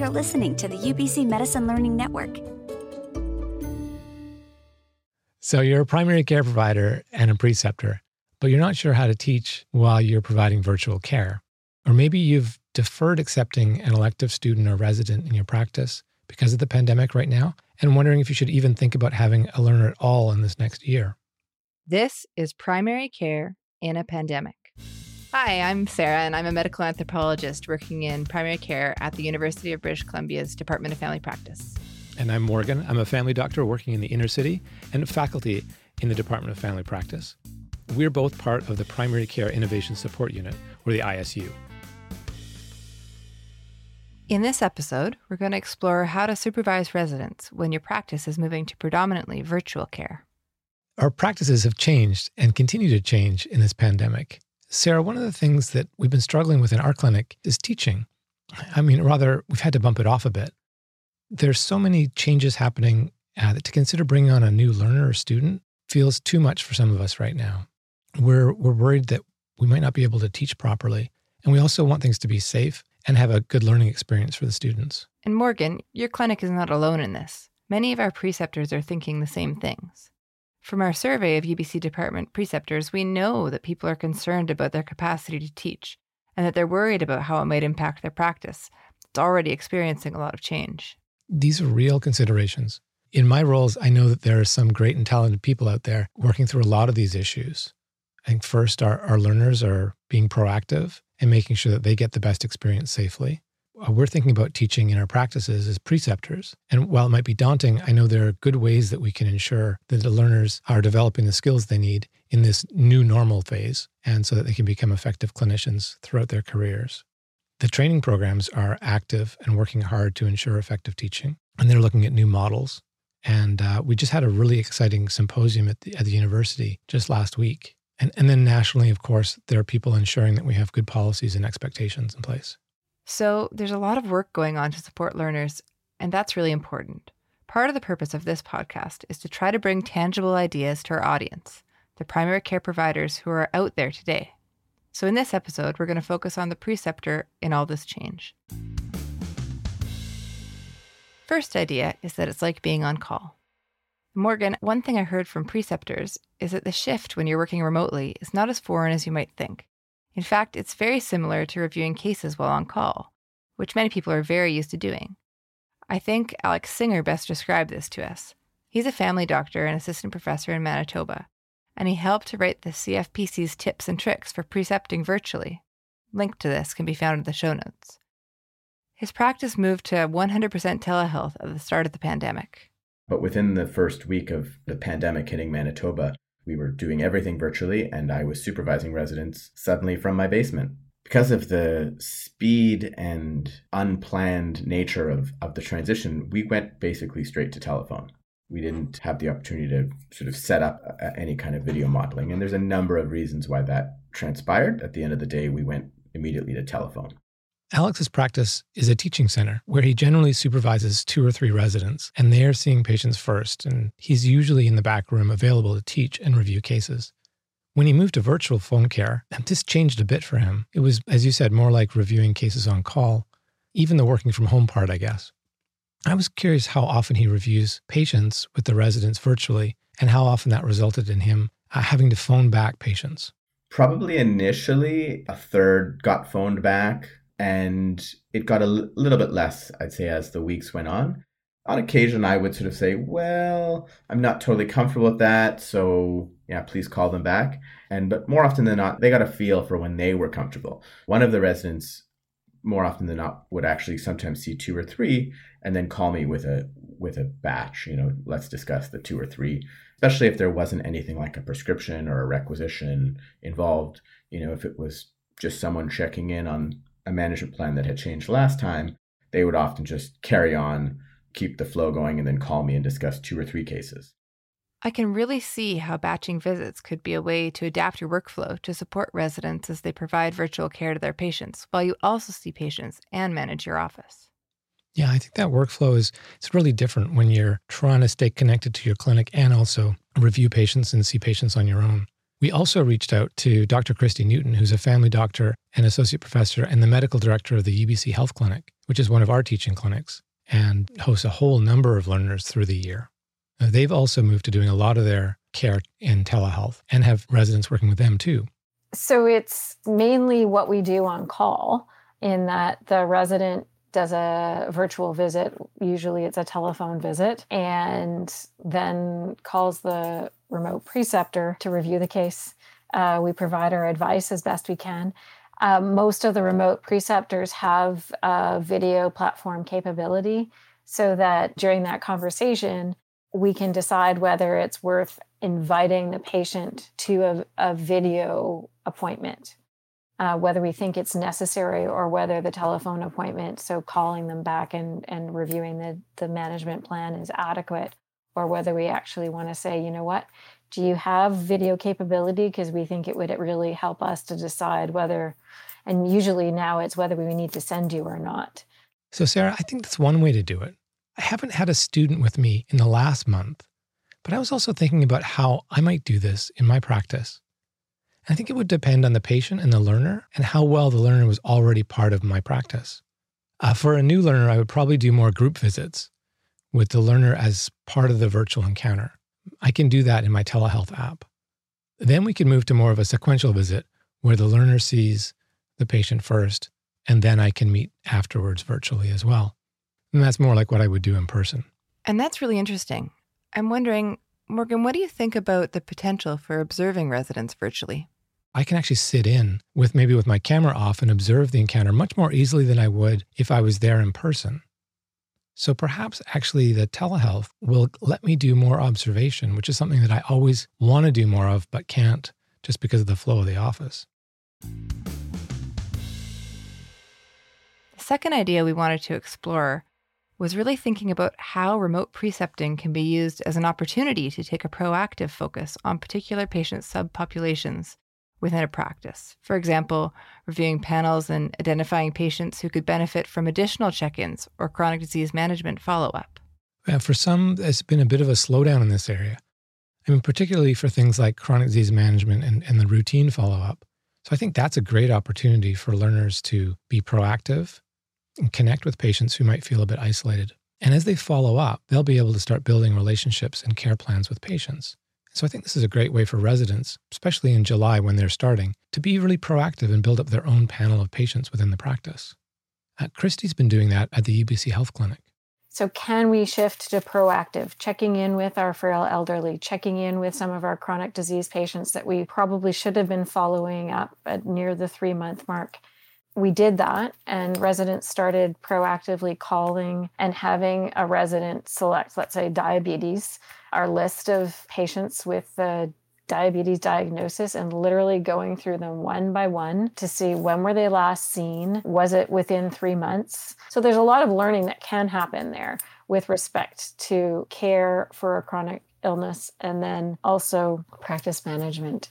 You're listening to the UBC Medicine Learning Network. So, you're a primary care provider and a preceptor, but you're not sure how to teach while you're providing virtual care. Or maybe you've deferred accepting an elective student or resident in your practice because of the pandemic right now and wondering if you should even think about having a learner at all in this next year. This is Primary Care in a Pandemic. Hi, I'm Sarah, and I'm a medical anthropologist working in primary care at the University of British Columbia's Department of Family Practice. And I'm Morgan. I'm a family doctor working in the inner city and faculty in the Department of Family Practice. We're both part of the Primary Care Innovation Support Unit, or the ISU. In this episode, we're going to explore how to supervise residents when your practice is moving to predominantly virtual care. Our practices have changed and continue to change in this pandemic. Sarah, one of the things that we've been struggling with in our clinic is teaching. I mean, rather, we've had to bump it off a bit. There's so many changes happening uh, that to consider bringing on a new learner or student feels too much for some of us right now. We're, we're worried that we might not be able to teach properly. And we also want things to be safe and have a good learning experience for the students. And Morgan, your clinic is not alone in this. Many of our preceptors are thinking the same things. From our survey of UBC department preceptors, we know that people are concerned about their capacity to teach and that they're worried about how it might impact their practice. It's already experiencing a lot of change. These are real considerations. In my roles, I know that there are some great and talented people out there working through a lot of these issues. I think first, our, our learners are being proactive and making sure that they get the best experience safely. Uh, we're thinking about teaching in our practices as preceptors. And while it might be daunting, I know there are good ways that we can ensure that the learners are developing the skills they need in this new normal phase, and so that they can become effective clinicians throughout their careers. The training programs are active and working hard to ensure effective teaching, and they're looking at new models. And uh, we just had a really exciting symposium at the, at the university just last week. And, and then nationally, of course, there are people ensuring that we have good policies and expectations in place. So there's a lot of work going on to support learners, and that's really important. Part of the purpose of this podcast is to try to bring tangible ideas to our audience, the primary care providers who are out there today. So, in this episode, we're going to focus on the preceptor in all this change. First idea is that it's like being on call. Morgan, one thing I heard from preceptors is that the shift when you're working remotely is not as foreign as you might think. In fact, it's very similar to reviewing cases while on call, which many people are very used to doing. I think Alex Singer best described this to us. He's a family doctor and assistant professor in Manitoba, and he helped to write the CFPC's tips and tricks for precepting virtually. Link to this can be found in the show notes. His practice moved to 100% telehealth at the start of the pandemic. But within the first week of the pandemic hitting Manitoba, we were doing everything virtually, and I was supervising residents suddenly from my basement. Because of the speed and unplanned nature of, of the transition, we went basically straight to telephone. We didn't have the opportunity to sort of set up uh, any kind of video modeling. And there's a number of reasons why that transpired. At the end of the day, we went immediately to telephone. Alex's practice is a teaching center where he generally supervises two or three residents, and they are seeing patients first, and he's usually in the back room available to teach and review cases. When he moved to virtual phone care, this changed a bit for him. It was, as you said, more like reviewing cases on call, even the working from home part, I guess. I was curious how often he reviews patients with the residents virtually and how often that resulted in him uh, having to phone back patients. Probably initially, a third got phoned back and it got a l- little bit less, I'd say, as the weeks went on. On occasion, I would sort of say, "Well, I'm not totally comfortable with that, so yeah, please call them back." And but more often than not, they got a feel for when they were comfortable. One of the residents, more often than not, would actually sometimes see two or three, and then call me with a with a batch. You know, let's discuss the two or three, especially if there wasn't anything like a prescription or a requisition involved. You know, if it was just someone checking in on a management plan that had changed last time, they would often just carry on, keep the flow going, and then call me and discuss two or three cases. I can really see how batching visits could be a way to adapt your workflow to support residents as they provide virtual care to their patients, while you also see patients and manage your office. Yeah, I think that workflow is it's really different when you're trying to stay connected to your clinic and also review patients and see patients on your own. We also reached out to Dr. Christy Newton, who's a family doctor and associate professor and the medical director of the UBC Health Clinic, which is one of our teaching clinics and hosts a whole number of learners through the year. Now, they've also moved to doing a lot of their care in telehealth and have residents working with them too. So it's mainly what we do on call, in that the resident does a virtual visit. Usually it's a telephone visit, and then calls the remote preceptor to review the case. Uh, we provide our advice as best we can. Uh, most of the remote preceptors have a video platform capability so that during that conversation, we can decide whether it's worth inviting the patient to a, a video appointment, uh, whether we think it's necessary or whether the telephone appointment, so calling them back and, and reviewing the, the management plan is adequate, or whether we actually want to say, you know what, do you have video capability? Because we think it would really help us to decide whether, and usually now it's whether we need to send you or not. So, Sarah, I think that's one way to do it. I haven't had a student with me in the last month, but I was also thinking about how I might do this in my practice. I think it would depend on the patient and the learner and how well the learner was already part of my practice. Uh, for a new learner, I would probably do more group visits with the learner as part of the virtual encounter. I can do that in my telehealth app. Then we can move to more of a sequential visit where the learner sees the patient first, and then I can meet afterwards virtually as well. And that's more like what I would do in person. And that's really interesting. I'm wondering, Morgan, what do you think about the potential for observing residents virtually? I can actually sit in with maybe with my camera off and observe the encounter much more easily than I would if I was there in person. So perhaps actually the telehealth will let me do more observation, which is something that I always want to do more of, but can't just because of the flow of the office. The second idea we wanted to explore was really thinking about how remote precepting can be used as an opportunity to take a proactive focus on particular patient subpopulations within a practice. For example, reviewing panels and identifying patients who could benefit from additional check ins or chronic disease management follow up. for some, there's been a bit of a slowdown in this area. I mean, particularly for things like chronic disease management and, and the routine follow up. So I think that's a great opportunity for learners to be proactive and connect with patients who might feel a bit isolated. And as they follow up, they'll be able to start building relationships and care plans with patients. So I think this is a great way for residents, especially in July when they're starting, to be really proactive and build up their own panel of patients within the practice. Uh, Christy's been doing that at the UBC Health Clinic. So, can we shift to proactive, checking in with our frail elderly, checking in with some of our chronic disease patients that we probably should have been following up at near the three month mark? We did that and residents started proactively calling and having a resident select let's say diabetes. Our list of patients with the diabetes diagnosis and literally going through them one by one to see when were they last seen was it within 3 months? So there's a lot of learning that can happen there with respect to care for a chronic illness and then also practice management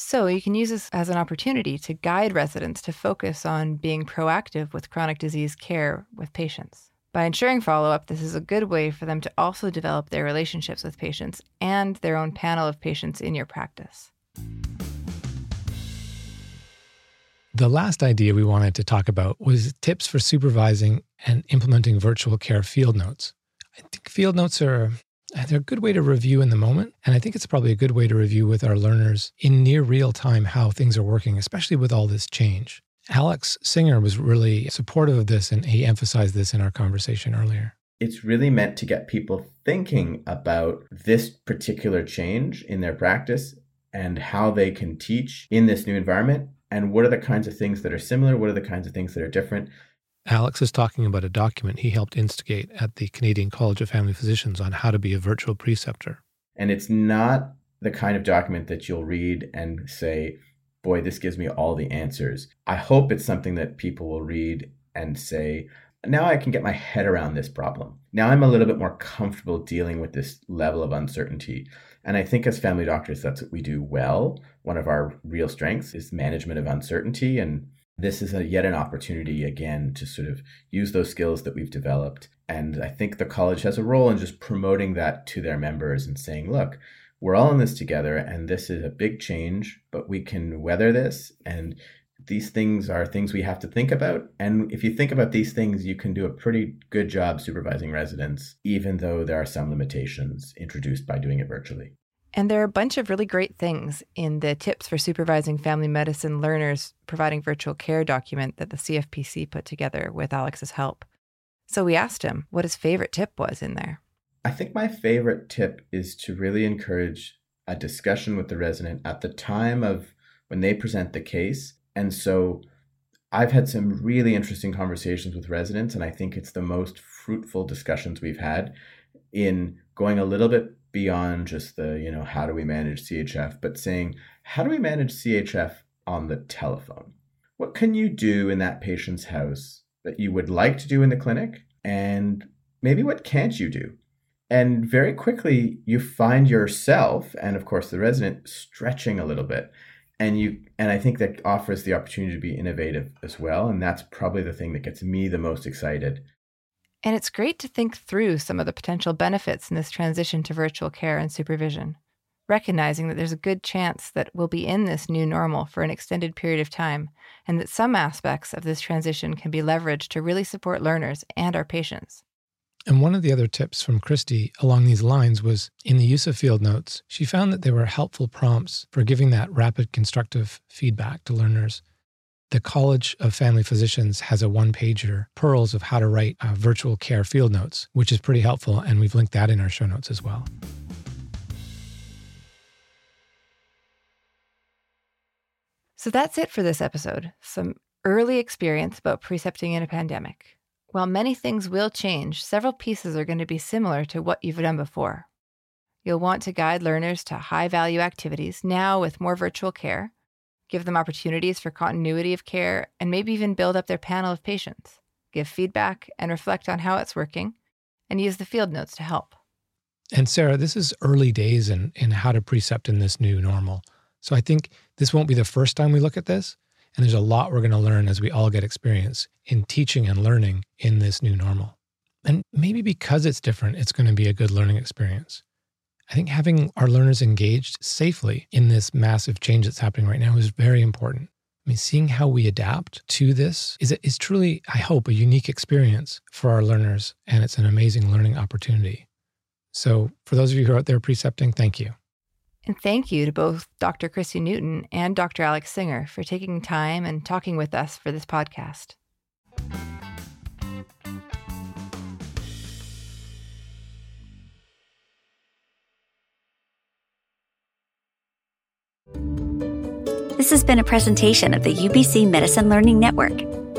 so you can use this as an opportunity to guide residents to focus on being proactive with chronic disease care with patients. By ensuring follow up, this is a good way for them to also develop their relationships with patients and their own panel of patients in your practice. The last idea we wanted to talk about was tips for supervising and implementing virtual care field notes. I think field notes are Uh, they're a good way to review in the moment. And I think it's probably a good way to review with our learners in near real time how things are working, especially with all this change. Alex Singer was really supportive of this, and he emphasized this in our conversation earlier. It's really meant to get people thinking about this particular change in their practice and how they can teach in this new environment and what are the kinds of things that are similar, what are the kinds of things that are different, Alex is talking about a document he helped instigate at the Canadian College of Family Physicians on how to be a virtual preceptor. And it's not the kind of document that you'll read and say, boy, this gives me all the answers. I hope it's something that people will read and say, now I can get my head around this problem. Now I'm a little bit more comfortable dealing with this level of uncertainty. And I think as family doctors, that's what we do well. One of our real strengths is management of uncertainty and this is a, yet an opportunity again to sort of use those skills that we've developed. And I think the college has a role in just promoting that to their members and saying, look, we're all in this together and this is a big change, but we can weather this. And these things are things we have to think about. And if you think about these things, you can do a pretty good job supervising residents, even though there are some limitations introduced by doing it virtually. And there are a bunch of really great things in the tips for supervising family medicine learners providing virtual care document that the CFPC put together with Alex's help. So we asked him what his favorite tip was in there. I think my favorite tip is to really encourage a discussion with the resident at the time of when they present the case. And so I've had some really interesting conversations with residents, and I think it's the most fruitful discussions we've had in going a little bit beyond just the, you know, how do we manage CHF, but saying, how do we manage CHF on the telephone? What can you do in that patient's house that you would like to do in the clinic? And maybe what can't you do? And very quickly, you find yourself, and of course the resident, stretching a little bit. And you and I think that offers the opportunity to be innovative as well. And that's probably the thing that gets me the most excited. And it's great to think through some of the potential benefits in this transition to virtual care and supervision, recognizing that there's a good chance that we'll be in this new normal for an extended period of time, and that some aspects of this transition can be leveraged to really support learners and our patients. And one of the other tips from Christy along these lines was in the use of field notes, she found that they were helpful prompts for giving that rapid constructive feedback to learners. The College of Family Physicians has a one pager, Pearls of How to Write uh, Virtual Care Field Notes, which is pretty helpful. And we've linked that in our show notes as well. So that's it for this episode. Some early experience about precepting in a pandemic. While many things will change, several pieces are going to be similar to what you've done before. You'll want to guide learners to high value activities now with more virtual care, give them opportunities for continuity of care, and maybe even build up their panel of patients, give feedback and reflect on how it's working, and use the field notes to help. And Sarah, this is early days in, in how to precept in this new normal. So I think this won't be the first time we look at this. And there's a lot we're going to learn as we all get experience in teaching and learning in this new normal. And maybe because it's different, it's going to be a good learning experience. I think having our learners engaged safely in this massive change that's happening right now is very important. I mean, seeing how we adapt to this is, is truly, I hope, a unique experience for our learners, and it's an amazing learning opportunity. So, for those of you who are out there precepting, thank you. And thank you to both Dr. Christy Newton and Dr. Alex Singer for taking time and talking with us for this podcast. Has been a presentation of the UBC Medicine Learning Network.